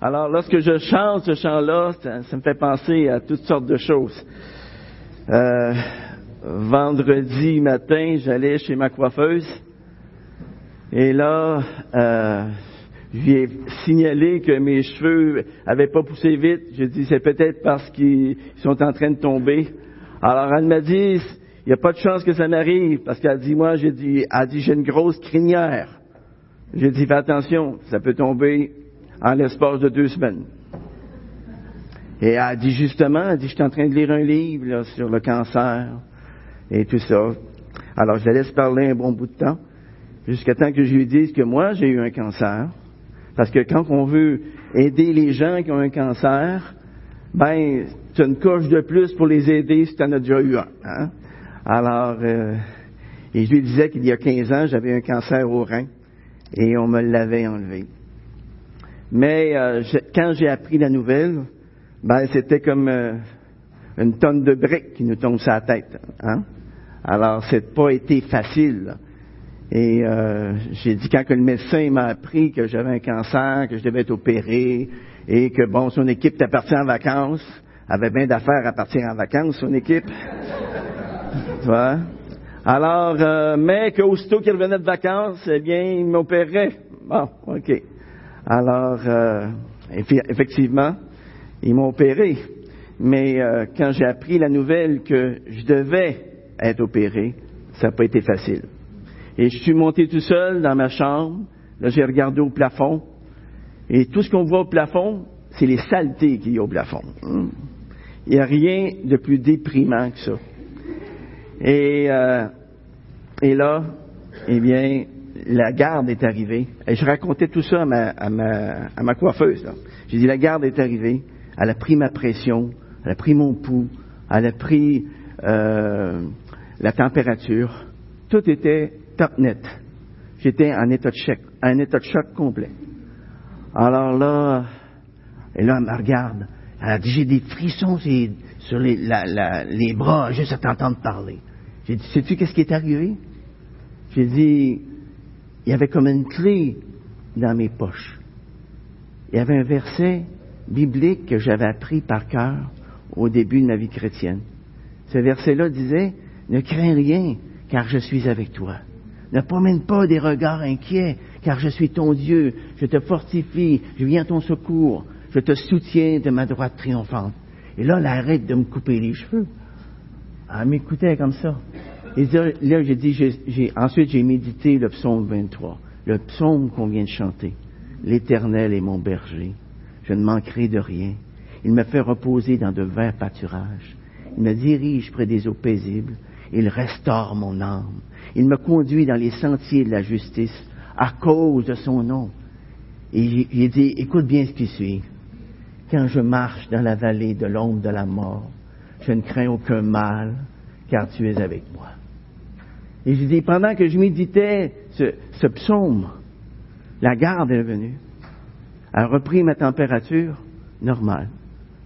Alors, lorsque je chante ce chant-là, ça, me fait penser à toutes sortes de choses. Euh, vendredi matin, j'allais chez ma coiffeuse. Et là, euh, je lui ai signalé que mes cheveux avaient pas poussé vite. J'ai dit, c'est peut-être parce qu'ils sont en train de tomber. Alors, elle m'a dit, il n'y a pas de chance que ça m'arrive, parce qu'elle dit, moi, j'ai dit, elle dit, j'ai une grosse crinière. J'ai dit, fais attention, ça peut tomber en l'espace de deux semaines. Et elle a dit justement, elle dit, je suis en train de lire un livre sur le cancer et tout ça. Alors je la laisse parler un bon bout de temps, jusqu'à temps que je lui dise que moi, j'ai eu un cancer. Parce que quand on veut aider les gens qui ont un cancer, ben, as une coche de plus pour les aider si tu en as déjà eu un. Hein? Alors, euh, et je lui disais qu'il y a 15 ans, j'avais un cancer au rein et on me l'avait enlevé. Mais euh, quand j'ai appris la nouvelle, ben c'était comme euh, une tonne de briques qui nous tombe sur la tête. Hein? Alors, c'est pas été facile. Et euh, j'ai dit quand que le médecin m'a appris que j'avais un cancer, que je devais être opéré, et que bon, son équipe était partie en vacances, avait bien d'affaires à partir en vacances, son équipe. tu vois? Alors, euh, mais qu'aussitôt qu'il revenait de vacances, eh bien, il m'opérait. Bon, OK. Alors, euh, effectivement, ils m'ont opéré. Mais euh, quand j'ai appris la nouvelle que je devais être opéré, ça n'a pas été facile. Et je suis monté tout seul dans ma chambre. Là, j'ai regardé au plafond. Et tout ce qu'on voit au plafond, c'est les saletés qu'il y a au plafond. Il n'y a rien de plus déprimant que ça. Et, euh, et là, eh bien, la garde est arrivée. Et je racontais tout ça à ma, coiffeuse. J'ai dit, la garde est arrivée, elle a pris ma pression, elle a pris mon pouls, elle a pris euh, la température. Tout était top net. J'étais en état de choc, un état de choc complet. Alors là, et là, elle me regarde. Elle a dit, j'ai des frissons sur les, les bras juste à t'entendre parler. J'ai dit, sais-tu qu'est-ce qui est arrivé? J'ai dit, il y avait comme une clé dans mes poches. Il y avait un verset biblique que j'avais appris par cœur au début de ma vie chrétienne. Ce verset-là disait, ne crains rien, car je suis avec toi. Ne promène pas des regards inquiets, car je suis ton Dieu. Je te fortifie, je viens à ton secours, je te soutiens de ma droite triomphante. Et là, elle arrête de me couper les cheveux. Elle m'écoutait comme ça. Et là, j'ai dit, ensuite j'ai médité le psaume 23, le psaume qu'on vient de chanter. L'Éternel est mon berger, je ne manquerai de rien. Il me fait reposer dans de verts pâturages. Il me dirige près des eaux paisibles. Il restaure mon âme. Il me conduit dans les sentiers de la justice à cause de son nom. Et j'ai dit, écoute bien ce qui suit. Quand je marche dans la vallée de l'ombre de la mort, je ne crains aucun mal, car tu es avec moi. Et je dis, pendant que je méditais ce, psaume, la garde est venue. Elle a repris ma température normale,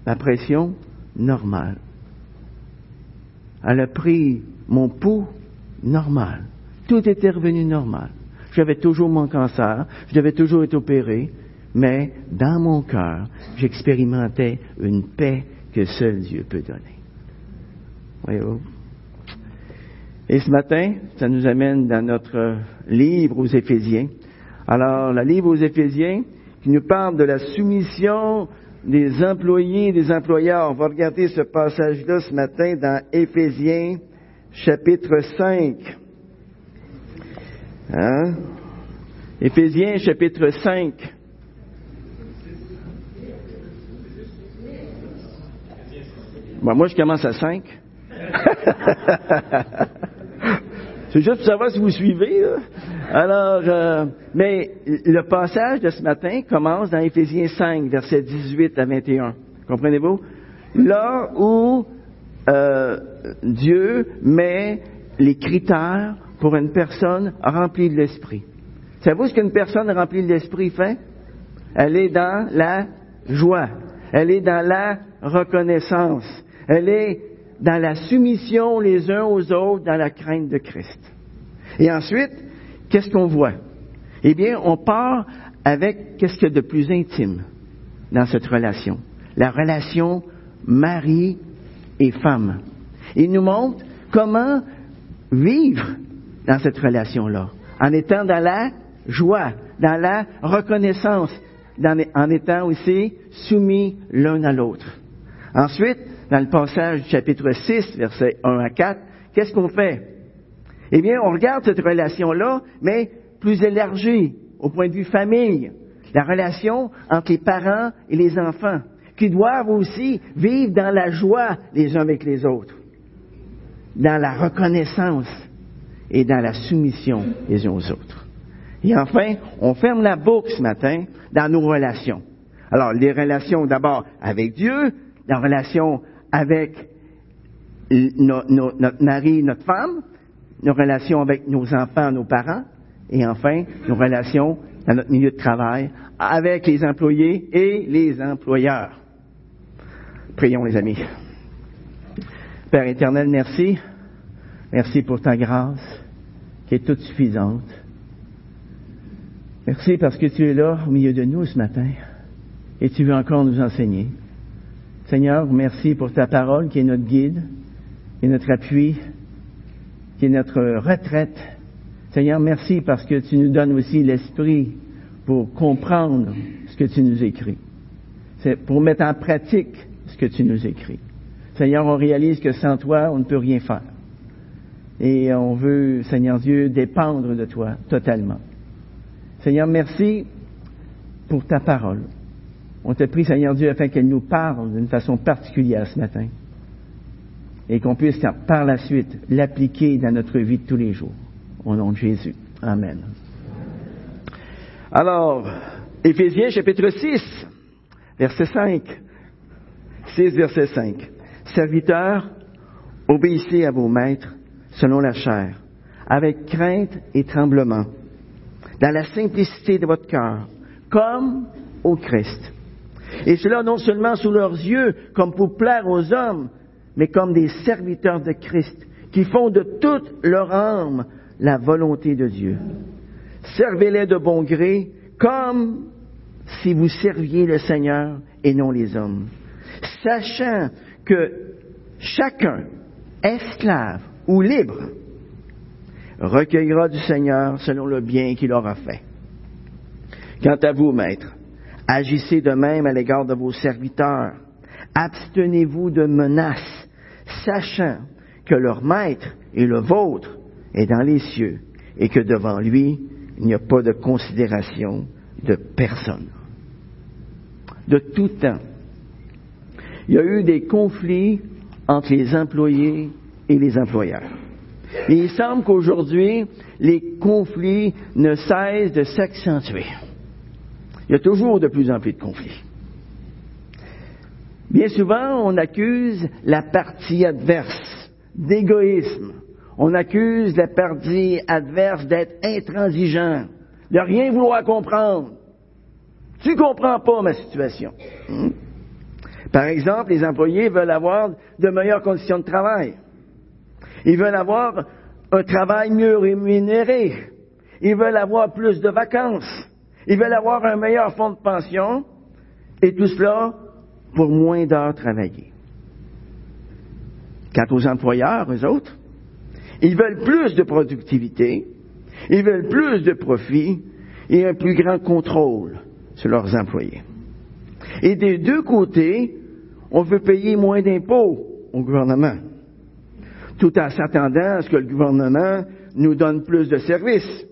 ma pression normale. Elle a pris mon pouls normal. Tout était revenu normal. J'avais toujours mon cancer, je devais toujours être opéré, mais dans mon cœur, j'expérimentais une paix que seul Dieu peut donner. Voyez-vous? Et ce matin, ça nous amène dans notre livre aux Éphésiens. Alors, le livre aux Éphésiens qui nous parle de la soumission des employés et des employeurs. On va regarder ce passage-là ce matin dans Éphésiens chapitre 5. Hein? Éphésiens chapitre 5. moi, je commence à 5. C'est juste pour savoir si vous suivez. Alors, euh, mais le passage de ce matin commence dans Éphésiens 5, versets 18 à 21. Comprenez-vous? Là où euh, Dieu met les critères pour une personne remplie de l'esprit. Savez-vous ce qu'une personne remplie de l'esprit fait? Elle est dans la joie. Elle est dans la reconnaissance. Elle est dans la soumission les uns aux autres, dans la crainte de Christ. Et ensuite, qu'est-ce qu'on voit? Eh bien, on part avec qu'est-ce qu'il y a de plus intime. dans cette relation? La relation mari et femme. Il nous montre comment vivre dans cette relation-là, en étant dans la joie, dans la reconnaissance, en étant aussi soumis l'un à l'autre. Ensuite, dans le passage du chapitre 6, versets 1 à 4, qu'est-ce qu'on fait? Eh bien, on regarde cette relation-là, mais plus élargie, au point de vue famille, la relation entre les parents et les enfants, qui doivent aussi vivre dans la joie les uns avec les autres, dans la reconnaissance et dans la soumission les uns aux autres. Et enfin, on ferme la boucle ce matin dans nos relations. Alors, les relations d'abord avec Dieu, la relation avec notre mari, notre femme, nos relations avec nos enfants, nos parents, et enfin, nos relations dans notre milieu de travail avec les employés et les employeurs. Prions les amis. Père éternel, merci. Merci pour ta grâce qui est toute suffisante. Merci parce que tu es là au milieu de nous ce matin et tu veux encore nous enseigner. Seigneur, merci pour ta parole qui est notre guide et notre appui, qui est notre retraite. Seigneur, merci parce que tu nous donnes aussi l'esprit pour comprendre ce que tu nous écris. Pour mettre en pratique ce que tu nous écris. Seigneur, on réalise que sans toi, on ne peut rien faire. Et on veut, Seigneur Dieu, dépendre de toi totalement. Seigneur, merci pour ta parole. On te prie, Seigneur Dieu, afin qu'elle nous parle d'une façon particulière ce matin. Et qu'on puisse, par la suite, l'appliquer dans notre vie de tous les jours. Au nom de Jésus. Amen. Alors, Éphésiens chapitre 6, verset 5. 6, verset 5. Serviteurs, obéissez à vos maîtres selon la chair, avec crainte et tremblement, dans la simplicité de votre cœur, comme au Christ. Et cela non seulement sous leurs yeux, comme pour plaire aux hommes, mais comme des serviteurs de Christ, qui font de toute leur âme la volonté de Dieu. Servez-les de bon gré, comme si vous serviez le Seigneur et non les hommes, sachant que chacun, esclave ou libre, recueillera du Seigneur selon le bien qu'il aura fait. Quant à vous, maîtres, agissez de même à l'égard de vos serviteurs. Abstenez-vous de menaces, sachant que leur maître et le vôtre est dans les cieux et que devant lui, il n'y a pas de considération de personne. De tout temps, il y a eu des conflits entre les employés et les employeurs. Il semble qu'aujourd'hui, les conflits ne cessent de s'accentuer. Il y a toujours de plus en plus de conflits. Bien souvent, on accuse la partie adverse d'égoïsme. On accuse la partie adverse d'être intransigeant, de rien vouloir comprendre. Tu comprends pas ma situation. Hmm? Par exemple, les employés veulent avoir de meilleures conditions de travail. Ils veulent avoir un travail mieux rémunéré. Ils veulent avoir plus de vacances. Ils veulent avoir un meilleur fonds de pension. Et tout cela pour moins d'heures travaillées. Quant aux employeurs, eux autres, ils veulent plus de productivité, ils veulent plus de profit et un plus grand contrôle sur leurs employés. Et des deux côtés, on veut payer moins d'impôts au gouvernement tout en s'attendant à ce que le gouvernement nous donne plus de services,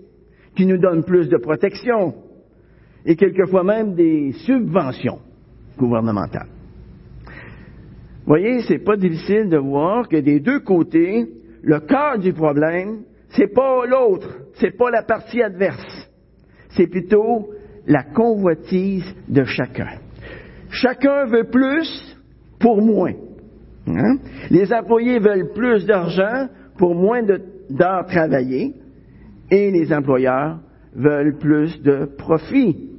qui nous donne plus de protection, et quelquefois même des subventions gouvernementales. Voyez, c'est pas difficile de voir que des deux côtés, le cœur du problème, c'est pas l'autre, c'est pas la partie adverse, c'est plutôt la convoitise de chacun. Chacun veut plus pour moins. Hein? Les employés veulent plus d'argent pour moins d'heures travaillées et les employeurs veulent plus de profit.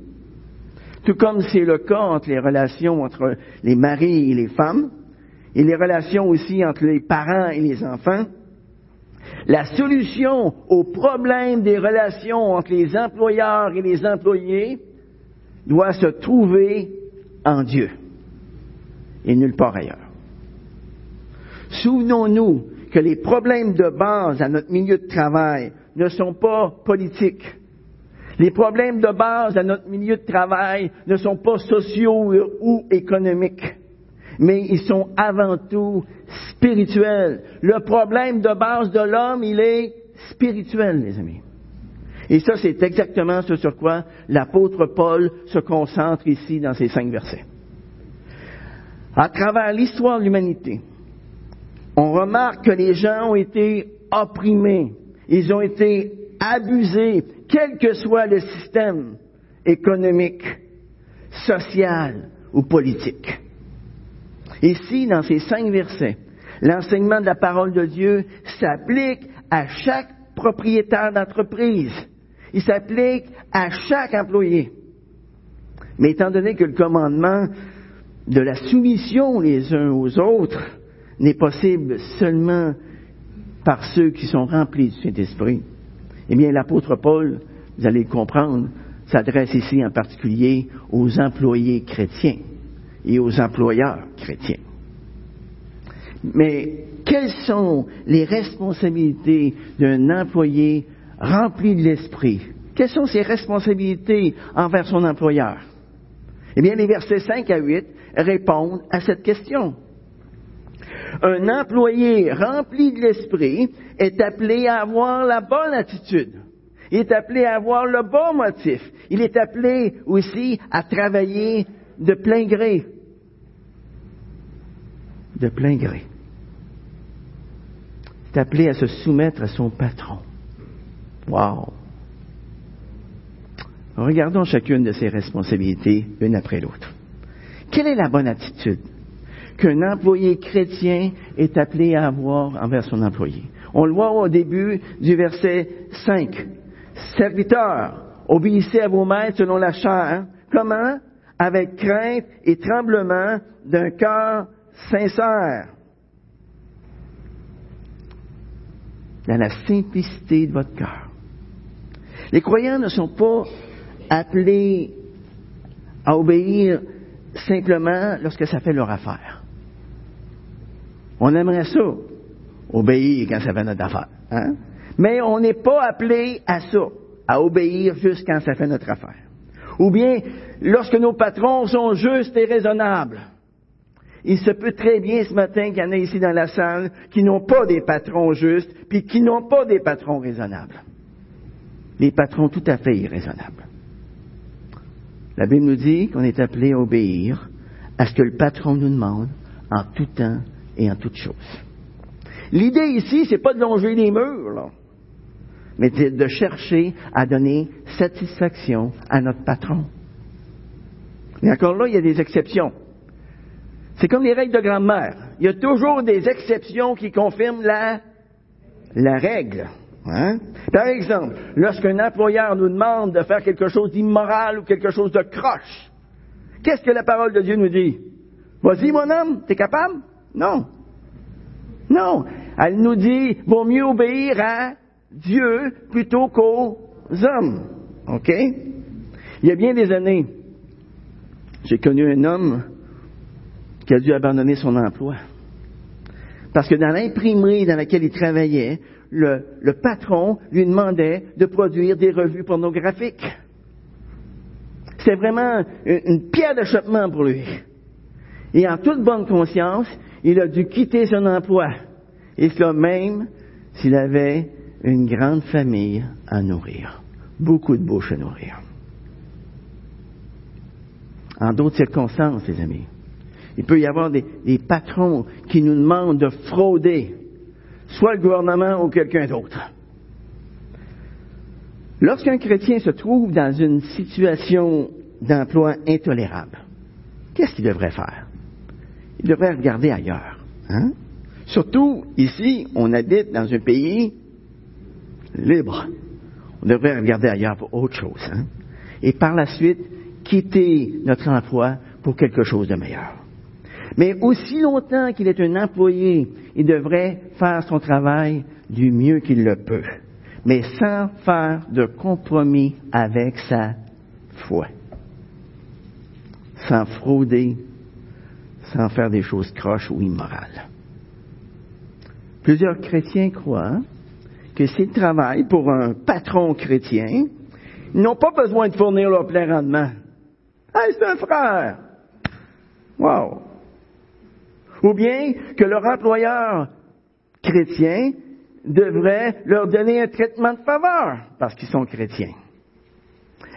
Tout comme c'est le cas entre les relations entre les maris et les femmes, et les relations aussi entre les parents et les enfants, la solution au problème des relations entre les employeurs et les employés doit se trouver en Dieu et nulle part ailleurs. Souvenons-nous que les problèmes de base à notre milieu de travail ne sont pas politiques. Les problèmes de base à notre milieu de travail ne sont pas sociaux ou économiques, mais ils sont avant tout spirituels. Le problème de base de l'homme, il est spirituel, les amis. Et ça, c'est exactement ce sur quoi l'apôtre Paul se concentre ici dans ces cinq versets. À travers l'histoire de l'humanité, on remarque que les gens ont été opprimés, ils ont été abusés, quel que soit le système économique, social ou politique. Ici, dans ces cinq versets, l'enseignement de la parole de Dieu s'applique à chaque propriétaire d'entreprise. Il s'applique à chaque employé. Mais étant donné que le commandement de la soumission les uns aux autres n'est possible seulement par ceux qui sont remplis du Saint-Esprit, eh bien, l'apôtre Paul, vous allez le comprendre, s'adresse ici en particulier aux employés chrétiens et aux employeurs chrétiens. Mais quelles sont les responsabilités d'un employé rempli de l'Esprit? Quelles sont ses responsabilités envers son employeur? Eh bien, les versets 5 à 8 répondent à cette question. Un employé rempli de l'esprit est appelé à avoir la bonne attitude. Il est appelé à avoir le bon motif. Il est appelé aussi à travailler de plein gré. De plein gré. Il est appelé à se soumettre à son patron. Wow! Regardons chacune de ces responsabilités, une après l'autre. Quelle est la bonne attitude qu'un employé chrétien est appelé à avoir envers son employé? On le voit au début du verset 5. Serviteurs, obéissez à vos maîtres selon la chair. Comment? Avec crainte et tremblement d'un cœur sincère. Dans la simplicité de votre cœur. Les croyants ne sont pas appelés à obéir simplement lorsque ça fait leur affaire. On aimerait ça, obéir quand ça fait notre affaire. Hein? Mais on n'est pas appelé à ça, à obéir juste quand ça fait notre affaire. Ou bien lorsque nos patrons sont justes et raisonnables. Il se peut très bien ce matin qu'il y en a ici dans la salle qui n'ont pas des patrons justes, puis qui n'ont pas des patrons raisonnables. Les patrons tout à fait irraisonnables. La Bible nous dit qu'on est appelé à obéir à ce que le patron nous demande en tout temps et en toutes choses. L'idée ici, c'est pas de longer les murs, là, mais de chercher à donner satisfaction à notre patron. Mais encore là, il y a des exceptions. C'est comme les règles de grand-mère. Il y a toujours des exceptions qui confirment la, la règle. Hein? Par exemple, lorsqu'un employeur nous demande de faire quelque chose d'immoral ou quelque chose de croche, qu'est-ce que la parole de Dieu nous dit? Vas-y, mon homme, t'es capable? Non. Non. Elle nous dit, vaut mieux obéir à Dieu plutôt qu'aux hommes. OK? Il y a bien des années, j'ai connu un homme qui a dû abandonner son emploi. Parce que dans l'imprimerie dans laquelle il travaillait, le, patron lui demandait de produire des revues pornographiques. C'était vraiment une pierre d'achoppement pour lui. Et en toute bonne conscience, il a dû quitter son emploi. Et cela même s'il avait une grande famille à nourrir. Beaucoup de bouches à nourrir. En d'autres circonstances, les amis, il peut y avoir des, des patrons qui nous demandent de frauder, soit le gouvernement ou quelqu'un d'autre. Lorsqu'un chrétien se trouve dans une situation d'emploi intolérable, qu'est-ce qu'il devrait faire? Il devrait regarder ailleurs. Hein? Surtout, ici, on habite dans un pays libre. On devrait regarder ailleurs pour autre chose. Hein? Et par la suite, quitter notre emploi pour quelque chose de meilleur. Mais aussi longtemps qu'il est un employé, il devrait faire son travail du mieux qu'il le peut, mais sans faire de compromis avec sa foi. sans frauder, sans faire des choses croches ou immorales. Plusieurs chrétiens croient que s'ils travaillent pour un patron chrétien, ils n'ont pas besoin de fournir leur plein rendement. Hey, c'est un frère! Wow! Ou bien que leur employeur chrétien devrait leur donner un traitement de faveur parce qu'ils sont chrétiens.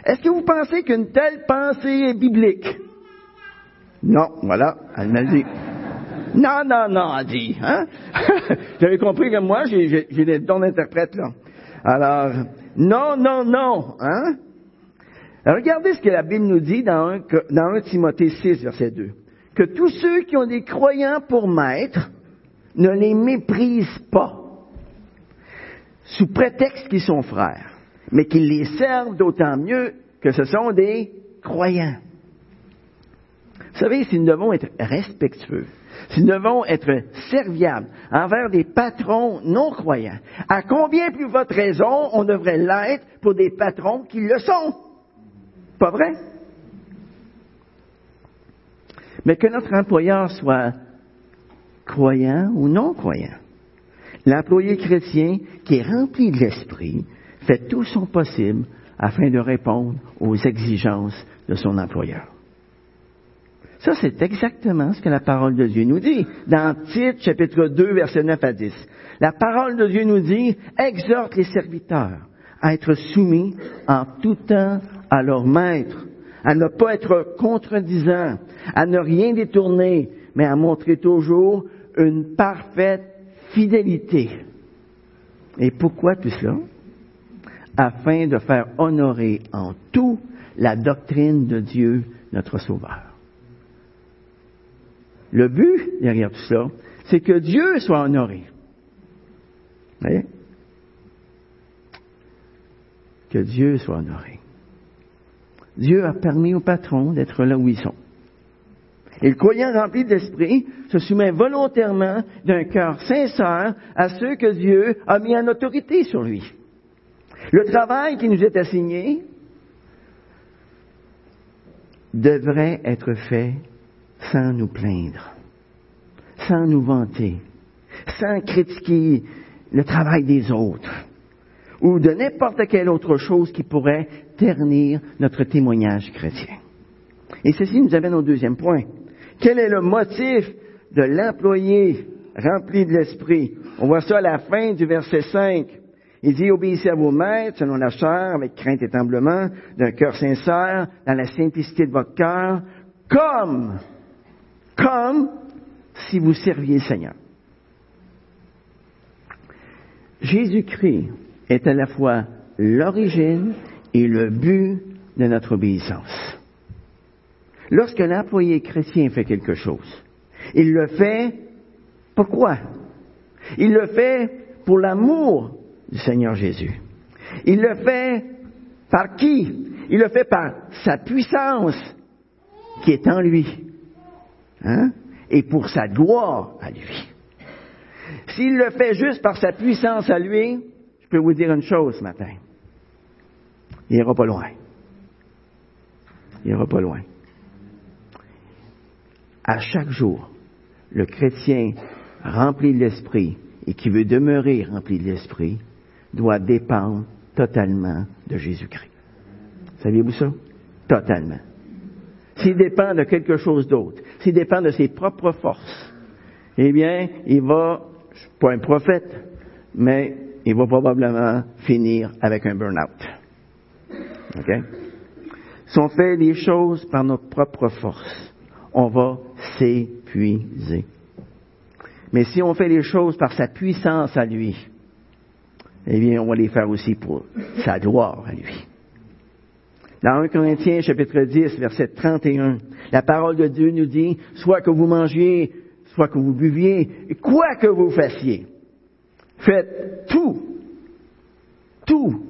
Est-ce que vous pensez qu'une telle pensée est biblique? Non, voilà, elle m'a dit. Non, non, non, elle dit. Hein? J'avais compris que moi, j'ai des dons d'interprète, là. Alors, non, non, non. Hein? regardez ce que la Bible nous dit dans 1, dans 1 Timothée 6, verset 2. Que tous ceux qui ont des croyants pour maître ne les méprisent pas, sous prétexte qu'ils sont frères, mais qu'ils les servent d'autant mieux que ce sont des croyants. Vous savez, si nous devons être respectueux, si nous devons être serviables envers des patrons non croyants, à combien plus votre raison on devrait l'être pour des patrons qui le sont? Pas vrai? Mais que notre employeur soit croyant ou non croyant, l'employé chrétien qui est rempli de l'esprit fait tout son possible afin de répondre aux exigences de son employeur. Ça, c'est exactement ce que la parole de Dieu nous dit. Dans Tite, chapitre 2, versets 9 à 10. La parole de Dieu nous dit, exhorte les serviteurs à être soumis en tout temps à leur maître, à ne pas être contredisant, à ne rien détourner, mais à montrer toujours une parfaite fidélité. Et pourquoi tout cela? Afin de faire honorer en tout la doctrine de Dieu, notre Sauveur. Le but derrière tout cela, c'est que Dieu soit honoré. Vous voyez? Que Dieu soit honoré. Dieu a permis aux patrons d'être là où ils sont. Et le croyant rempli d'esprit se soumet volontairement d'un cœur sincère à ceux que Dieu a mis en autorité sur lui. Le travail qui nous est assigné devrait être fait sans nous plaindre, sans nous vanter, sans critiquer le travail des autres ou de n'importe quelle autre chose qui pourrait ternir notre témoignage chrétien. Et ceci nous amène au deuxième point. Quel est le motif de l'employé rempli de l'esprit? On voit ça à la fin du verset 5. Il dit, obéissez à vos maîtres selon la chair, avec crainte et tremblement, d'un cœur sincère, dans la simplicité de votre cœur, comme comme si vous serviez le Seigneur. Jésus-Christ est à la fois l'origine et le but de notre obéissance. Lorsque l'employé chrétien fait quelque chose, il le fait pourquoi? Il le fait pour l'amour du Seigneur Jésus. Il le fait par qui? Il le fait par sa puissance qui est en lui. Hein? et pour sa gloire à lui. S'il le fait juste par sa puissance à lui, je peux vous dire une chose ce matin. Il n'ira pas loin. Il n'ira pas loin. À chaque jour, le chrétien rempli de l'esprit et qui veut demeurer rempli de l'esprit doit dépendre totalement de Jésus-Christ. Saviez-vous ça? Totalement. S'il dépend de quelque chose d'autre, s'il dépend de ses propres forces, eh bien, il va, pas un prophète, mais il va probablement finir avec un burn-out. OK? Si on fait les choses par notre propre force, on va s'épuiser. Mais si on fait les choses par sa puissance à lui, eh bien, on va les faire aussi pour sa gloire à lui. Dans 1 Corinthiens chapitre 10, verset 31, la parole de Dieu nous dit, soit que vous mangiez, soit que vous buviez, quoi que vous fassiez, faites tout, tout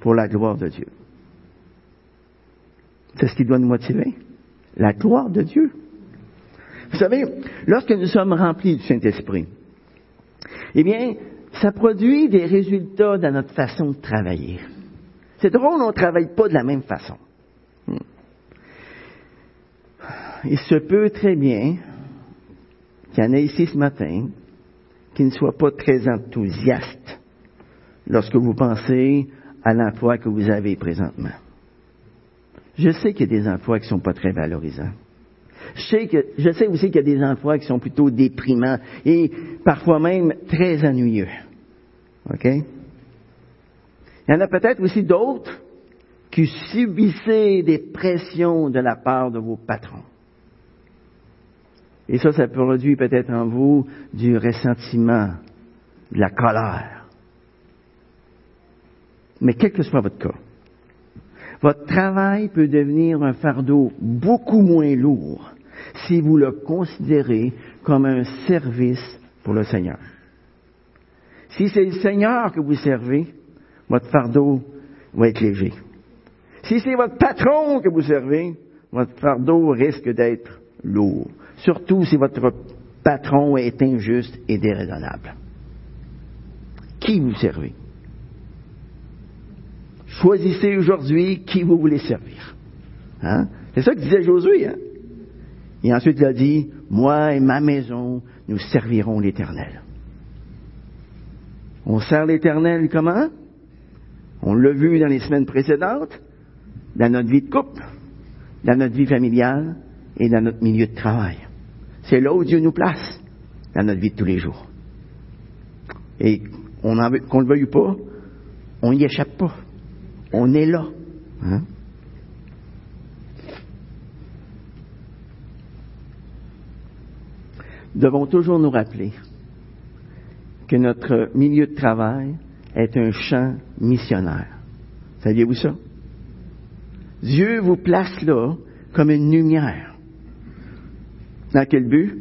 pour la gloire de Dieu. C'est ce qui doit nous motiver. La gloire de Dieu. Vous savez, lorsque nous sommes remplis du Saint-Esprit, eh bien, ça produit des résultats dans notre façon de travailler. C'est drôle, on ne travaille pas de la même façon. Hmm. il se peut très bien qu'il y en ait ici ce matin qui ne soient pas très enthousiastes lorsque vous pensez à l'emploi que vous avez présentement. Je sais qu'il y a des emplois qui ne sont pas très valorisants. Je sais, que, je sais aussi qu'il y a des emplois qui sont plutôt déprimants et parfois même très ennuyeux. OK? Il y en a peut-être aussi d'autres qui subissaient des pressions de la part de vos patrons. Et ça, ça produit peut-être en vous du ressentiment, de la colère. Mais quel que soit votre cas, votre travail peut devenir un fardeau beaucoup moins lourd si vous le considérez comme un service pour le Seigneur. Si c'est le Seigneur que vous servez, votre fardeau va être léger. Si c'est votre patron que vous servez, votre fardeau risque d'être lourd. Surtout si votre patron est injuste et déraisonnable. Qui vous servez? Choisissez aujourd'hui qui vous voulez servir. Hein? C'est ça que disait Josué. Hein? Et ensuite il a dit, moi et ma maison, nous servirons l'Éternel. On sert l'Éternel comment? On l'a vu dans les semaines précédentes, dans notre vie de couple, dans notre vie familiale et dans notre milieu de travail. C'est là où Dieu nous place, dans notre vie de tous les jours. Et qu'on ne le veuille pas, on n'y échappe pas. On est là. Hein? devons toujours nous rappeler que notre milieu de travail est un champ missionnaire. Saviez-vous ça? Dieu vous place là comme une lumière. Dans quel but?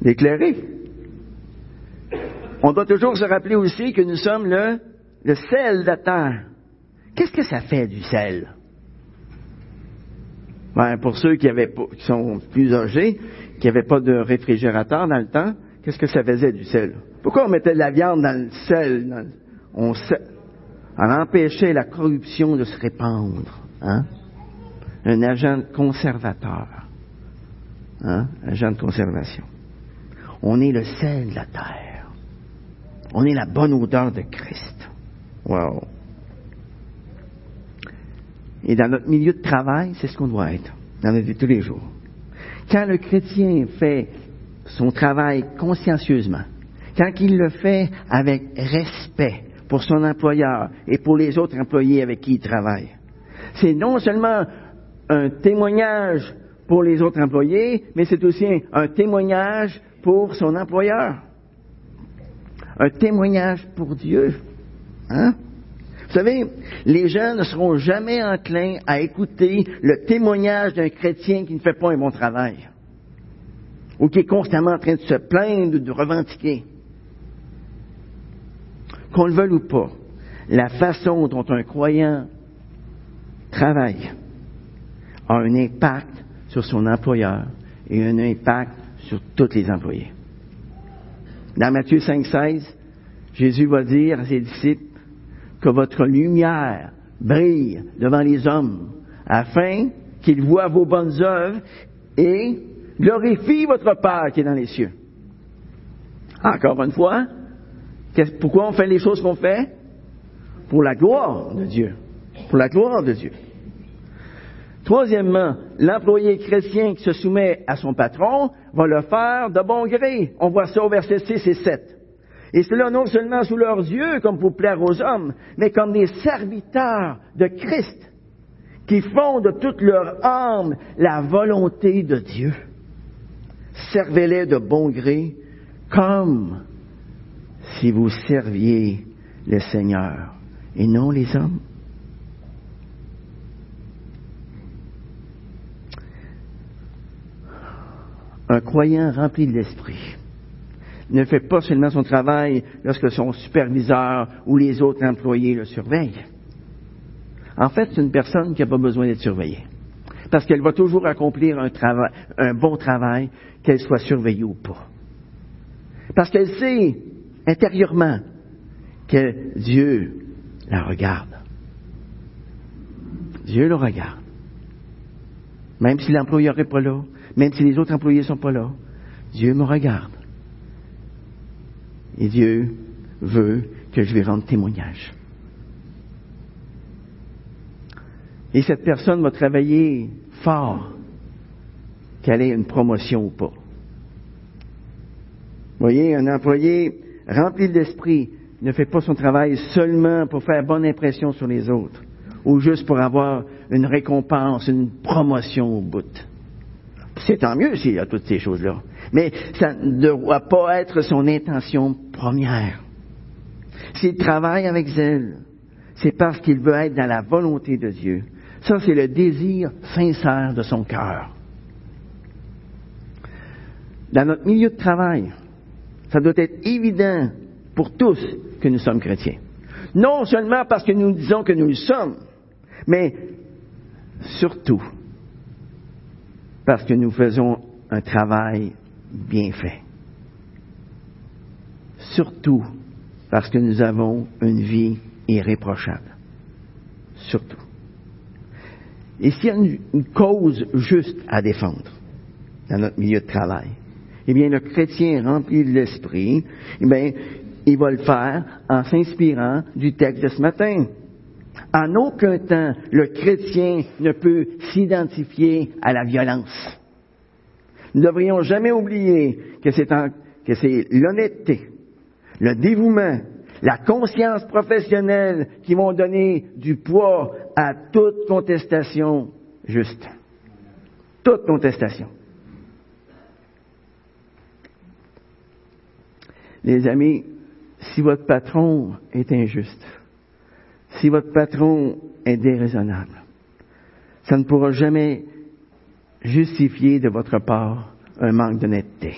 D'éclairer. On doit toujours se rappeler aussi que nous sommes le, sel de la terre. Qu'est-ce que ça fait du sel? Ben, pour ceux qui, avaient, qui sont plus âgés, qui n'avaient pas de réfrigérateur dans le temps, qu'est-ce que ça faisait du sel? Pourquoi on mettait de la viande dans le sel? on, empêchait la corruption de se répandre. Hein? Un agent conservateur. Hein? Agent de conservation. On est le sel de la terre. On est la bonne odeur de Christ. Wow. Et dans notre milieu de travail, c'est ce qu'on doit être, dans notre vie tous les jours. Quand le chrétien fait son travail consciencieusement, quand il le fait avec respect pour son employeur et pour les autres employés avec qui il travaille, c'est non seulement un témoignage pour les autres employés, mais c'est aussi un témoignage pour son employeur. Un témoignage pour Dieu. Hein? Vous savez, les gens ne seront jamais enclins à écouter le témoignage d'un chrétien qui ne fait pas un bon travail ou qui est constamment en train de se plaindre ou de revendiquer. Qu'on le veuille ou pas, la façon dont un croyant travaille a un impact sur son employeur et un impact sur tous les employés. Dans Matthieu 5,16, Jésus va dire à ses disciples, que votre lumière brille devant les hommes, afin qu'ils voient vos bonnes œuvres et glorifient votre Père qui est dans les cieux. Encore une fois, pourquoi on fait les choses qu'on fait? Pour la gloire de Dieu. Pour la gloire de Dieu. Troisièmement, l'employé chrétien qui se soumet à son patron va le faire de bon gré. On voit ça au verset 6 et 7. Et cela non seulement sous leurs yeux, comme pour plaire aux hommes, mais comme des serviteurs de Christ, qui font de toute leur âme la volonté de Dieu. Servez-les de bon gré, comme si vous serviez le Seigneur et non les hommes. Un croyant rempli de l'esprit ne fait pas seulement son travail lorsque son superviseur ou les autres employés le surveillent. En fait, c'est une personne qui n'a pas besoin d'être surveillée. Parce qu'elle va toujours accomplir un, travail, un bon travail, qu'elle soit surveillée ou pas. Parce qu'elle sait intérieurement que Dieu la regarde. Dieu le regarde. même si l'employeur n'est pas là, même si les autres employés ne sont pas là. Dieu me regarde. Et Dieu veut que je lui rende témoignage. Et cette personne va travailler fort, qu'elle ait une promotion ou pas. Voyez, un employé rempli de l'esprit ne fait pas son travail seulement pour faire bonne impression sur les autres, ou juste pour avoir une récompense, une promotion au bout. C'est tant mieux s'il y a toutes ces choses-là. Mais ça ne doit pas être son intention première. S'il travaille avec zèle, c'est parce qu'il veut être dans la volonté de Dieu. Ça, c'est le désir sincère de son cœur. Dans notre milieu de travail, ça doit être évident pour tous que nous sommes chrétiens. Non seulement parce que nous disons que nous le sommes, mais surtout parce que nous faisons un travail bien fait. Surtout parce que nous avons une vie irréprochable. Surtout. Et s'il y a une, cause juste à défendre dans notre milieu de travail, eh bien, le chrétien rempli de l'esprit, eh bien, il va le faire en s'inspirant du texte de ce matin. En aucun temps, le chrétien ne peut s'identifier à la violence. Nous ne devrions jamais oublier que c'est, que c'est l'honnêteté, le dévouement, la conscience professionnelle qui vont donner du poids à toute contestation juste. Toute contestation. Les amis, si votre patron est injuste, si votre patron est déraisonnable, ça ne pourra jamais justifier de votre part un manque d'honnêteté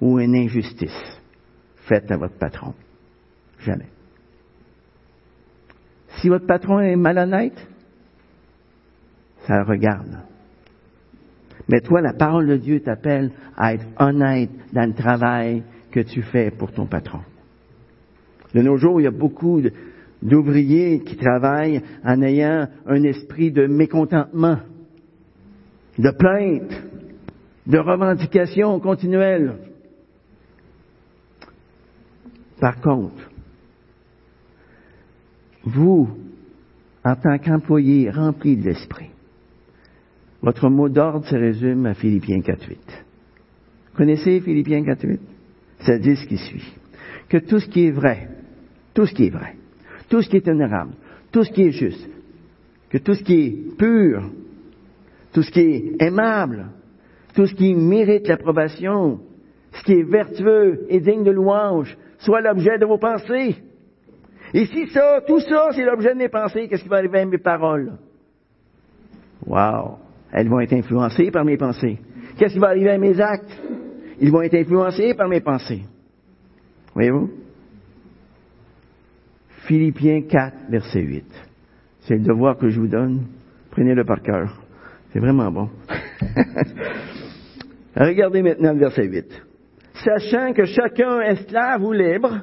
ou une injustice faite à votre patron. Jamais. Si votre patron est malhonnête, ça le regarde. Mais toi, la parole de Dieu t'appelle à être honnête dans le travail que tu fais pour ton patron. De nos jours, il y a beaucoup d'ouvriers qui travaillent en ayant un esprit de mécontentement, de plainte, de revendication continuelle. Par contre, vous, en tant qu'employé rempli de l'esprit, votre mot d'ordre se résume à Philippiens 4.8. Connaissez Philippiens 4.8? Ça dit ce qui suit. Que tout ce qui est vrai, tout ce qui est vrai, tout ce qui est honorable, tout ce qui est juste, que tout ce qui est pur, tout ce qui est aimable, tout ce qui mérite l'approbation, ce qui est vertueux et digne de louange, soit l'objet de vos pensées. Et si ça, tout ça, c'est l'objet de mes pensées, qu'est-ce qui va arriver à mes paroles? Wow! Elles vont être influencées par mes pensées. Qu'est-ce qui va arriver à mes actes? Ils vont être influencés par mes pensées. Voyez-vous? Philippiens 4, verset 8. C'est le devoir que je vous donne. Prenez-le par cœur. C'est vraiment bon. Regardez maintenant le verset 8. Sachant que chacun, esclave ou libre,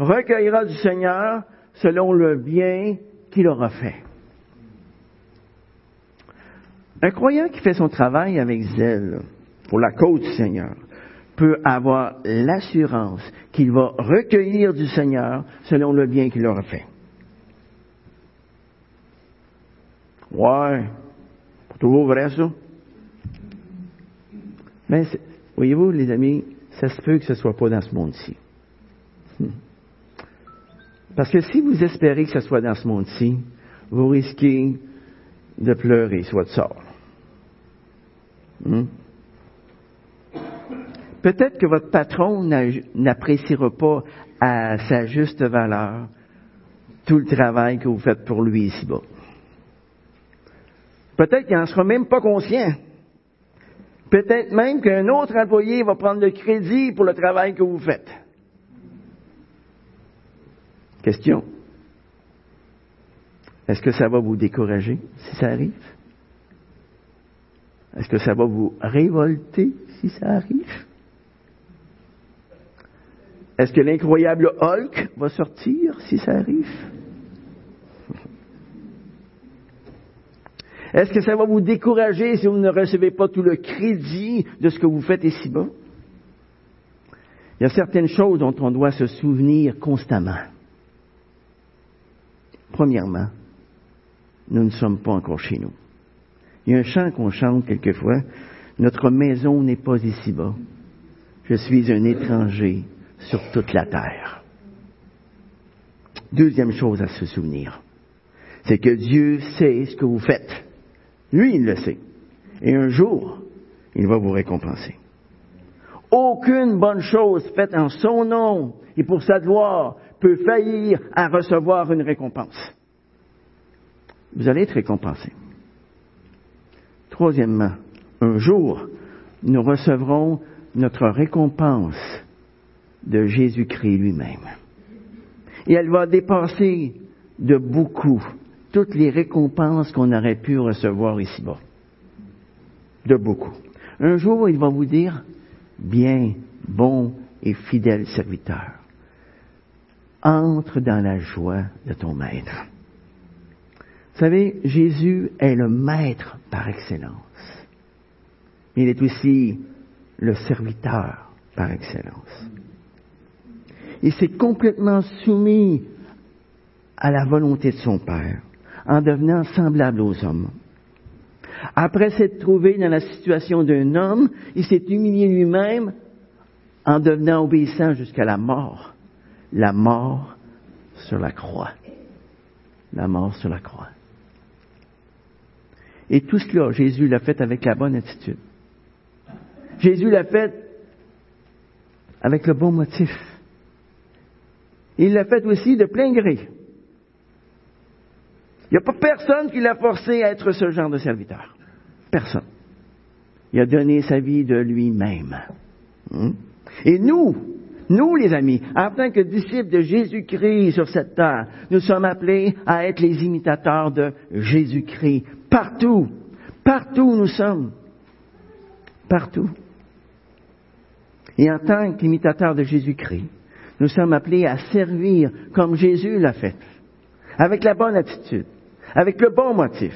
recueillera du Seigneur selon le bien qu'il aura fait. Un croyant qui fait son travail avec zèle pour la cause du Seigneur peut avoir l'assurance qu'il va recueillir du Seigneur selon le bien qu'il aura fait. Ouais, c'est toujours vrai ça. Mais voyez-vous, les amis, ça se peut que ce ne soit pas dans ce monde-ci. Parce que si vous espérez que ce soit dans ce monde-ci, vous risquez de pleurer sur votre sort. Hmm? Peut-être que votre patron n'appréciera pas à sa juste valeur tout le travail que vous faites pour lui ici-bas. Peut-être qu'il n'en sera même pas conscient. Peut-être même qu'un autre employé va prendre le crédit pour le travail que vous faites. Question. Est-ce que ça va vous décourager si ça arrive? Est-ce que ça va vous révolter si ça arrive? Est-ce que l'incroyable Hulk va sortir si ça arrive? Est-ce que ça va vous décourager si vous ne recevez pas tout le crédit de ce que vous faites ici-bas? Il y a certaines choses dont on doit se souvenir constamment. Premièrement, nous ne sommes pas encore chez nous. Il y a un chant qu'on chante quelquefois. Notre maison n'est pas ici-bas. Je suis un étranger sur toute la terre. Deuxième chose à se souvenir, c'est que Dieu sait ce que vous faites. Lui, il le sait. Et un jour, il va vous récompenser. Aucune bonne chose faite en son nom et pour sa gloire peut faillir à recevoir une récompense. Vous allez être récompensé. Troisièmement, un jour, nous recevrons notre récompense de Jésus-Christ lui-même. Et elle va dépasser de beaucoup toutes les récompenses qu'on aurait pu recevoir ici-bas. De beaucoup. Un jour, il va vous dire, bien, bon et fidèle serviteur, entre dans la joie de ton maître. Vous savez, Jésus est le maître par excellence. Il est aussi le serviteur par excellence. Il s'est complètement soumis à la volonté de son Père en devenant semblable aux hommes. Après s'être trouvé dans la situation d'un homme, il s'est humilié lui-même en devenant obéissant jusqu'à la mort. La mort sur la croix. La mort sur la croix. Et tout cela, Jésus l'a fait avec la bonne attitude. Jésus l'a fait avec le bon motif. Il l'a fait aussi de plein gré. Il n'y a pas personne qui l'a forcé à être ce genre de serviteur. Personne. Il a donné sa vie de lui-même. Hmm? Et nous, nous les amis, en tant que disciples de Jésus-Christ sur cette terre, nous sommes appelés à être les imitateurs de Jésus-Christ. Partout, partout où nous sommes. Partout. Et en tant qu'imitateurs de Jésus-Christ, nous sommes appelés à servir comme Jésus l'a fait, avec la bonne attitude, avec le bon motif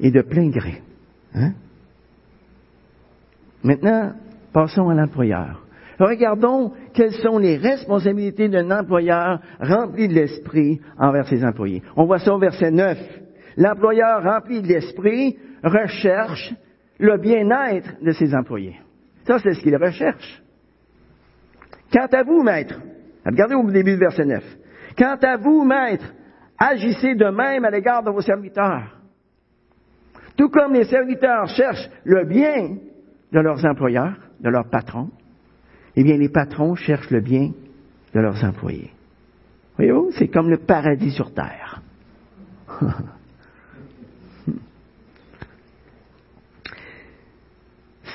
et de plein gré. Hein? Maintenant, passons à l'employeur. Regardons quelles sont les responsabilités d'un employeur rempli de l'esprit envers ses employés. On voit ça au verset 9. L'employeur rempli de l'esprit recherche le bien-être de ses employés. Ça, c'est ce qu'il recherche. Quant à vous, maître, regardez au début du verset 9. Quant à vous, maître, agissez de même à l'égard de vos serviteurs. Tout comme les serviteurs cherchent le bien de leurs employeurs, de leurs patrons, eh bien les patrons cherchent le bien de leurs employés. Voyez-vous, c'est comme le paradis sur terre.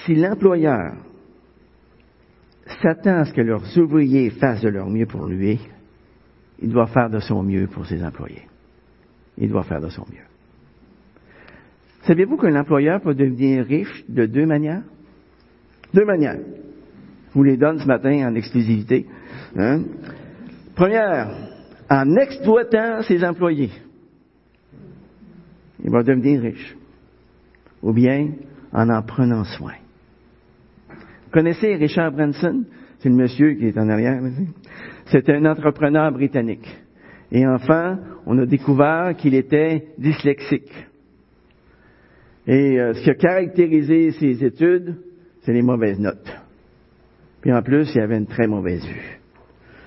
si l'employeur s'attend à ce que leurs ouvriers fassent de leur mieux pour lui, il doit faire de son mieux pour ses employés. Il doit faire de son mieux. Savez-vous qu'un employeur peut devenir riche de deux manières? Deux manières. Vous les donne ce matin en exclusivité. Hein? Première, en exploitant ses employés. Il va devenir riche. Ou bien en en prenant soin. Vous connaissez Richard Branson? C'est le monsieur qui est en arrière. C'est un entrepreneur britannique. Et enfin, on a découvert qu'il était dyslexique. Et euh, ce qui a caractérisé ses études, c'est les mauvaises notes. Puis en plus, il avait une très mauvaise vue.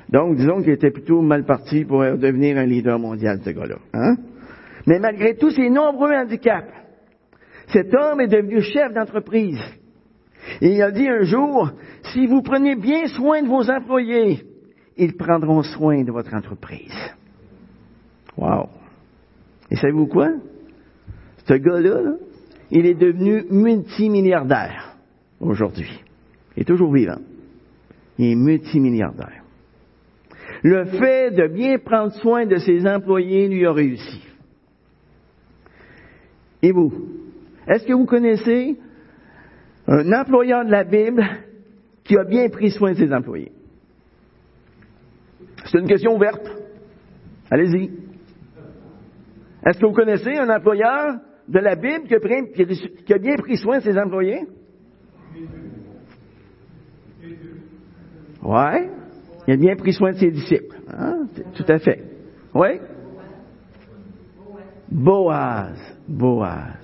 Donc, disons qu'il était plutôt mal parti pour devenir un leader mondial, ce gars-là. Hein? Mais malgré tous ses nombreux handicaps, cet homme est devenu chef d'entreprise. Et il a dit un jour, si vous prenez bien soin de vos employés, ils prendront soin de votre entreprise. Wow. Et savez-vous quoi? Ce gars-là, il est devenu multimilliardaire aujourd'hui. Il est toujours vivant. Il est multimilliardaire. Le fait de bien prendre soin de ses employés lui a réussi. Et vous? Est-ce que vous connaissez un employeur de la Bible qui a bien pris soin de ses employés? C'est une question ouverte. Allez-y. Est-ce que vous connaissez un employeur de la Bible qui a, bien pris soin de ses employés? Ouais. Il a bien pris soin de ses disciples. Hein? Tout à fait. Oui? Boaz. Boaz.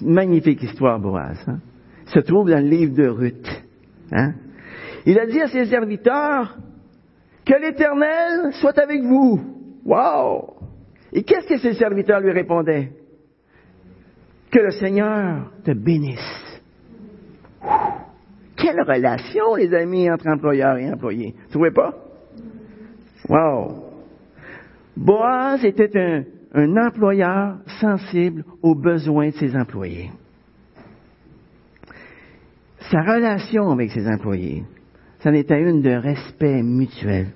Magnifique histoire, Boaz. Hein? Se trouve dans le livre de Ruth. Hein? Il a dit à ses serviteurs, que l'Éternel soit avec vous. Wow! Et qu'est-ce que ses serviteurs lui répondaient? Que le Seigneur te bénisse. Quelle relation, les amis, entre employeurs et employés. Vous trouvez pas? Wow! Boaz était un, un employeur sensible aux besoins de ses employés. Sa relation avec ses employés, c'en était une de respect mutuel,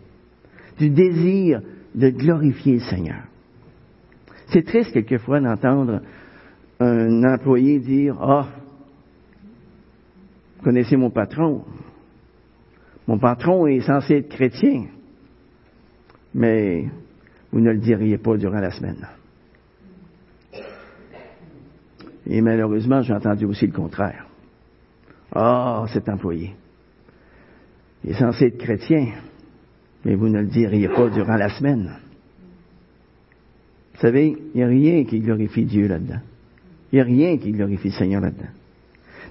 du désir de glorifier le Seigneur. C'est triste quelquefois d'entendre un employé dire Ah, vous connaissez mon patron. Mon patron est censé être chrétien, mais vous ne le diriez pas durant la semaine. Et malheureusement, j'ai entendu aussi le contraire. Ah, cet employé. Il est censé être chrétien, mais vous ne le diriez pas durant la semaine. Vous savez, il n'y a rien qui glorifie Dieu là-dedans. Il n'y a rien qui glorifie le Seigneur là-dedans.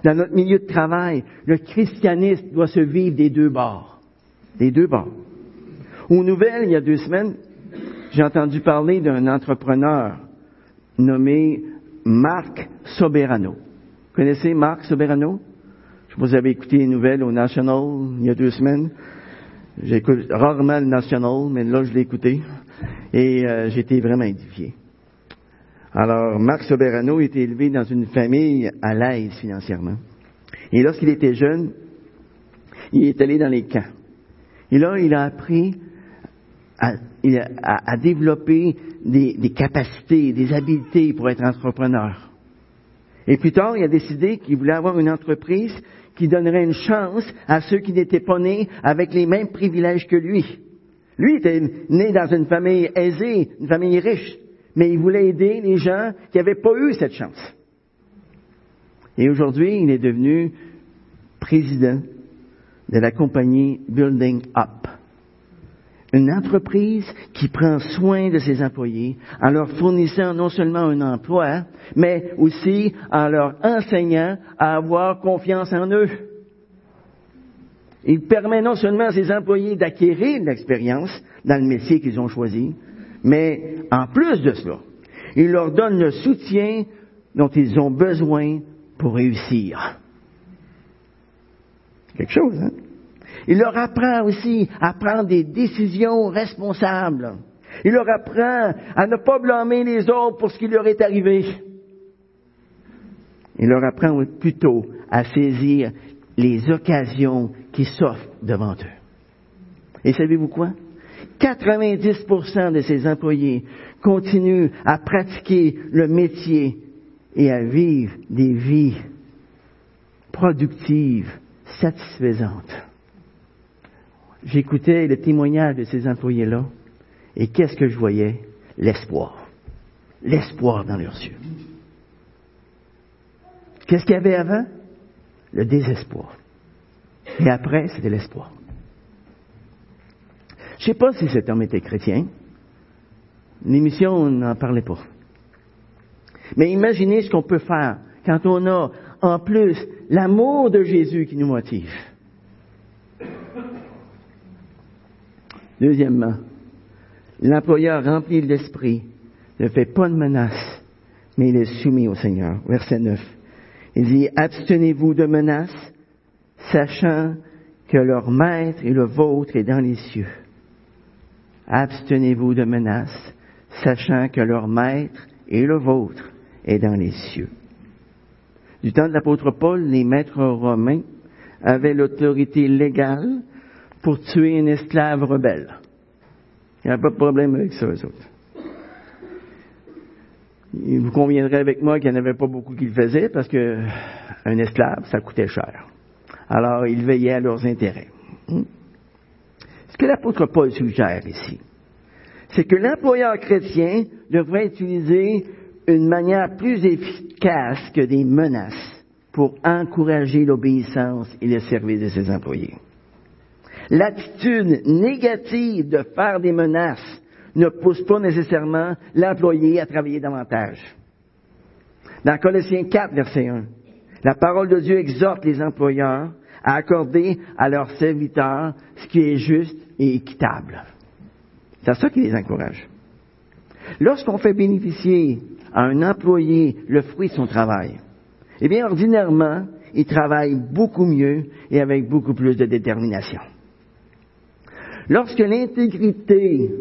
Dans notre milieu de travail, le christianisme doit se vivre des deux bords. Des deux bords. Aux nouvelles, il y a deux semaines, j'ai entendu parler d'un entrepreneur nommé Marc Soberano. Vous connaissez Marc Soberano? Je vous avais écouté les nouvelles au National il y a deux semaines. J'écoute rarement le National, mais là, je l'ai écouté. Et euh, été vraiment édifié. Alors, Marc Soberano était élevé dans une famille à l'aise financièrement. Et lorsqu'il était jeune, il est allé dans les camps. Et là, il a appris à, développer des, des, capacités, des habiletés pour être entrepreneur. Et plus tard, il a décidé qu'il voulait avoir une entreprise qui donnerait une chance à ceux qui n'étaient pas nés avec les mêmes privilèges que lui. Lui était né dans une famille aisée, une famille riche, mais il voulait aider les gens qui n'avaient pas eu cette chance. Et aujourd'hui, il est devenu président de la compagnie Building Up une entreprise qui prend soin de ses employés en leur fournissant non seulement un emploi, mais aussi en leur enseignant à avoir confiance en eux. Il permet non seulement à ses employés d'acquérir de l'expérience dans le métier qu'ils ont choisi, mais en plus de cela, il leur donne le soutien dont ils ont besoin pour réussir. Quelque chose, hein? Il leur apprend aussi à prendre des décisions responsables. Il leur apprend à ne pas blâmer les autres pour ce qui leur est arrivé. Il leur apprend plutôt à saisir les occasions qui s'offrent devant eux. Et savez-vous quoi? 90% de ces employés continuent à pratiquer le métier et à vivre des vies productives, satisfaisantes j'écoutais le témoignage de ces employés-là, et qu'est-ce que je voyais? L'espoir. L'espoir dans leurs yeux. Qu'est-ce qu'il y avait avant? Le désespoir. Et après, c'était l'espoir. Je ne sais pas si cet homme était chrétien. L'émission n'en parlait pas. Mais imaginez ce qu'on peut faire quand on a en plus l'amour de Jésus qui nous motive. Deuxièmement, l'employeur rempli de l'esprit ne fait pas de menaces, mais il est soumis au Seigneur. Verset 9. Il dit, abstenez-vous de menaces, sachant que leur maître et le vôtre est dans les cieux. Abstenez-vous de menaces, sachant que leur maître et le vôtre est dans les cieux. Du temps de l'apôtre Paul, les maîtres romains avaient l'autorité légale pour tuer un esclave rebelle. Il n'y a pas de problème avec ça, eux autres. vous conviendrez avec moi qu'il n'y en avait pas beaucoup qui le faisaient parce que un esclave, ça coûtait cher. Alors, ils veillaient à leurs intérêts. Ce que l'apôtre Paul suggère ici, c'est que l'employeur chrétien devrait utiliser une manière plus efficace que des menaces pour encourager l'obéissance et le service de ses employés. L'attitude négative de faire des menaces ne pousse pas nécessairement l'employé à travailler davantage. Dans Colossiens 4, verset 1, la parole de Dieu exhorte les employeurs à accorder à leurs serviteurs ce qui est juste et équitable. C'est ça qui les encourage. Lorsqu'on fait bénéficier à un employé le fruit de son travail, eh bien, ordinairement, il travaille beaucoup mieux et avec beaucoup plus de détermination. Lorsque l'intégrité,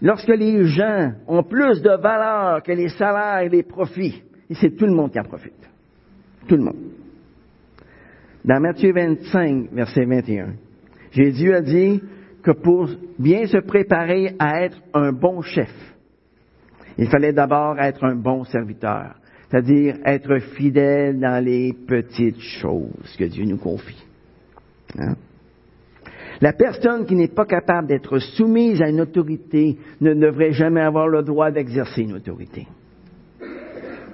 lorsque les gens ont plus de valeur que les salaires et les profits, et c'est tout le monde qui en profite. Tout le monde. Dans Matthieu 25, verset 21, Jésus a dit que pour bien se préparer à être un bon chef, il fallait d'abord être un bon serviteur, c'est-à-dire être fidèle dans les petites choses que Dieu nous confie. Hein? La personne qui n'est pas capable d'être soumise à une autorité ne devrait jamais avoir le droit d'exercer une autorité.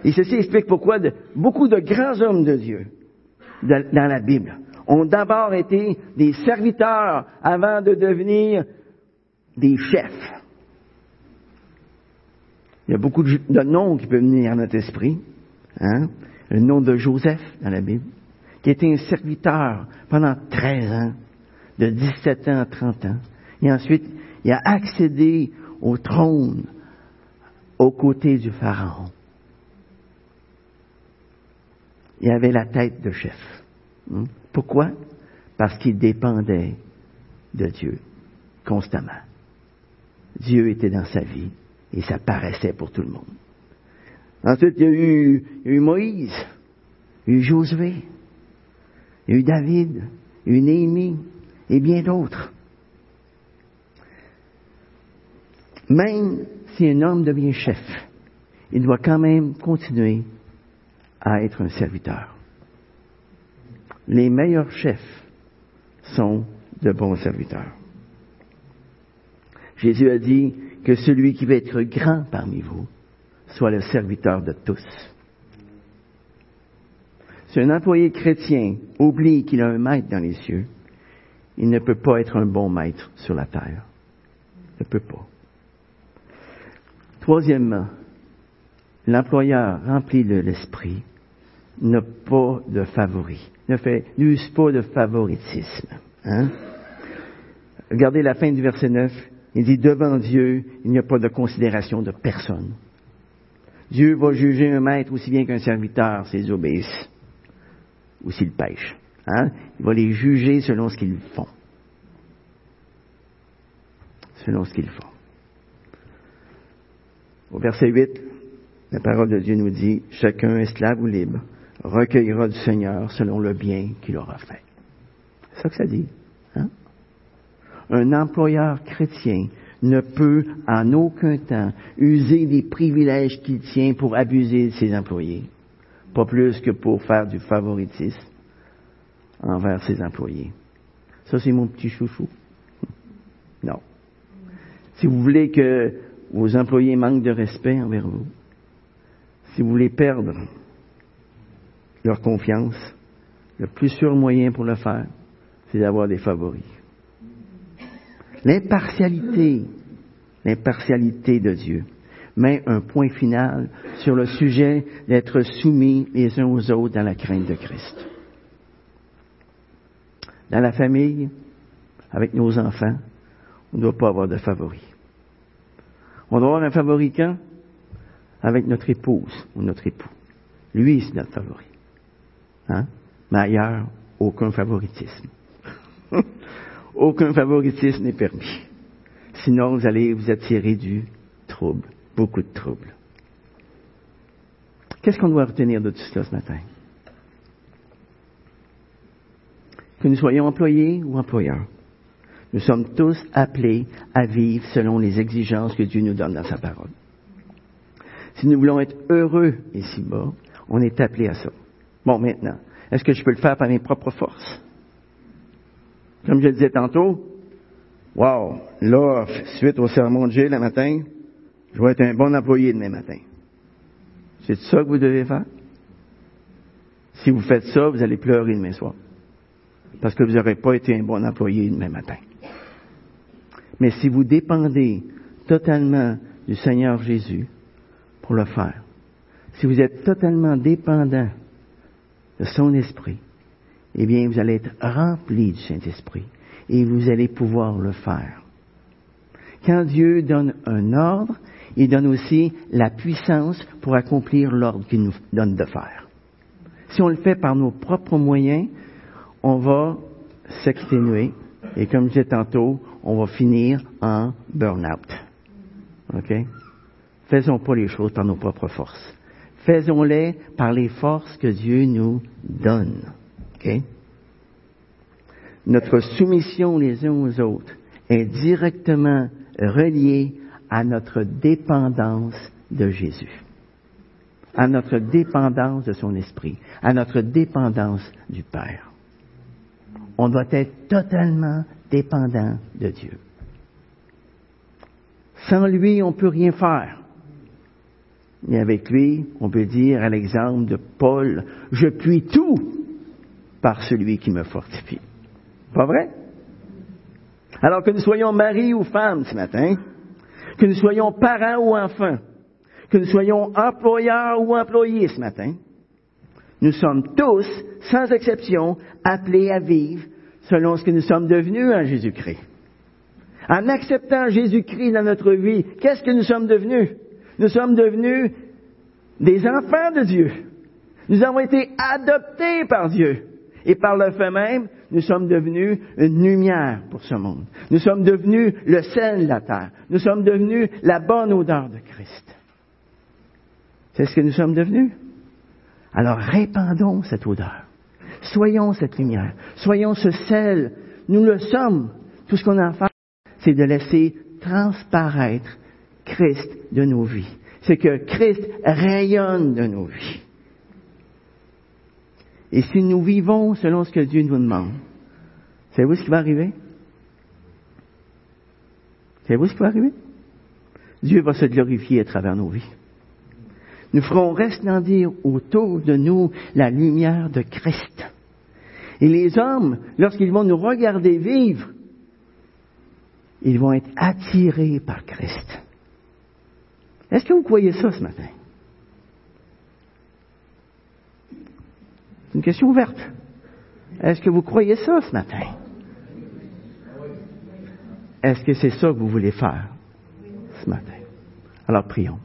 Et ceci explique pourquoi beaucoup de grands hommes de Dieu dans la Bible ont d'abord été des serviteurs avant de devenir des chefs. Il y a beaucoup de noms qui peuvent venir à notre esprit. Hein? Le nom de Joseph dans la Bible, qui était un serviteur pendant 13 ans, de 17 ans à 30 ans. Et ensuite, il a accédé au trône aux côtés du Pharaon. Il avait la tête de chef. Hein? Pourquoi? Parce qu'il dépendait de Dieu constamment. Dieu était dans sa vie et ça paraissait pour tout le monde. Ensuite, il y a eu, Moïse, il y a eu Josué, il y a eu David, il y a eu Néhémie et bien d'autres. Même si un homme devient chef, il doit quand même continuer à être un serviteur. Les meilleurs chefs sont de bons serviteurs. Jésus a dit que celui qui veut être grand parmi vous soit le serviteur de tous. Si un employé chrétien oublie qu'il a un maître dans les cieux, il ne peut pas être un bon maître sur la terre. Il ne peut pas. Troisièmement, l'employeur rempli de l'esprit n'a pas de favori, ne fait, n'use pas de favoritisme. Hein? Regardez la fin du verset 9. Il dit, devant Dieu, il n'y a pas de considération de personne. Dieu va juger un maître aussi bien qu'un serviteur s'ils obéissent ou s'ils pêchent. Hein? Il va les juger selon ce qu'ils font. Selon ce qu'ils font. Au verset 8, la parole de Dieu nous dit, chacun, esclave ou libre, recueillera du Seigneur selon le bien qu'il aura fait. C'est ça que ça dit. Hein? Un employeur chrétien ne peut en aucun temps user des privilèges qu'il tient pour abuser de ses employés, pas plus que pour faire du favoritisme envers ses employés. Ça, c'est mon petit chouchou. Non. Si vous voulez que vos employés manquent de respect envers vous, si vous voulez perdre leur confiance, le plus sûr moyen pour le faire, c'est d'avoir des favoris. L'impartialité, l'impartialité de Dieu met un point final sur le sujet d'être soumis les uns aux autres dans la crainte de Christ. Dans la famille, avec nos enfants, on ne doit pas avoir de favoris. On doit avoir un favori quand? Avec notre épouse ou notre époux. Lui, c'est notre favori. Hein? Mais ailleurs, aucun favoritisme. Aucun favoritisme n'est permis. Sinon, vous allez vous attirer du trouble, beaucoup de trouble. Qu'est-ce qu'on doit retenir de tout cela ce matin? Que nous soyons employés ou employeurs, nous sommes tous appelés à vivre selon les exigences que Dieu nous donne dans sa parole. Si nous voulons être heureux ici-bas, on est appelé à ça. Bon, maintenant, est-ce que je peux le faire par mes propres forces? Comme je le disais tantôt, Wow, là, suite au sermon de Gilles le matin, je vais être un bon employé demain matin. C'est ça que vous devez faire? Si vous faites ça, vous allez pleurer demain soir. Parce que vous n'aurez pas été un bon employé demain matin. Mais si vous dépendez totalement du Seigneur Jésus pour le faire, si vous êtes totalement dépendant de son esprit, eh bien, vous allez être rempli du Saint-Esprit et vous allez pouvoir le faire. Quand Dieu donne un ordre, il donne aussi la puissance pour accomplir l'ordre qu'il nous donne de faire. Si on le fait par nos propres moyens, on va s'exténuer et comme je disais tantôt, on va finir en burn-out. OK? Faisons pas les choses par nos propres forces. Faisons-les par les forces que Dieu nous donne. Notre soumission les uns aux autres est directement reliée à notre dépendance de Jésus, à notre dépendance de son esprit, à notre dépendance du Père. On doit être totalement dépendant de Dieu. Sans lui, on ne peut rien faire. Mais avec lui, on peut dire à l'exemple de Paul, je puis tout par celui qui me fortifie. Pas vrai? Alors que nous soyons mari ou femme ce matin, que nous soyons parents ou enfants, que nous soyons employeurs ou employés ce matin, nous sommes tous, sans exception, appelés à vivre selon ce que nous sommes devenus en Jésus-Christ. En acceptant Jésus-Christ dans notre vie, qu'est-ce que nous sommes devenus? Nous sommes devenus des enfants de Dieu. Nous avons été adoptés par Dieu. Et par le fait même, nous sommes devenus une lumière pour ce monde. Nous sommes devenus le sel de la terre. Nous sommes devenus la bonne odeur de Christ. C'est ce que nous sommes devenus. Alors répandons cette odeur. Soyons cette lumière. Soyons ce sel. Nous le sommes. Tout ce qu'on a à faire, c'est de laisser transparaître Christ de nos vies. C'est que Christ rayonne de nos vies. Et si nous vivons selon ce que Dieu nous demande, savez-vous ce qui va arriver? Savez-vous ce qui va arriver? Dieu va se glorifier à travers nos vies. Nous ferons resplendir autour de nous la lumière de Christ. Et les hommes, lorsqu'ils vont nous regarder vivre, ils vont être attirés par Christ. Est-ce que vous croyez ça ce matin? C'est une question ouverte. Est-ce que vous croyez ça ce matin? Est-ce que c'est ça que vous voulez faire ce matin? Alors prions.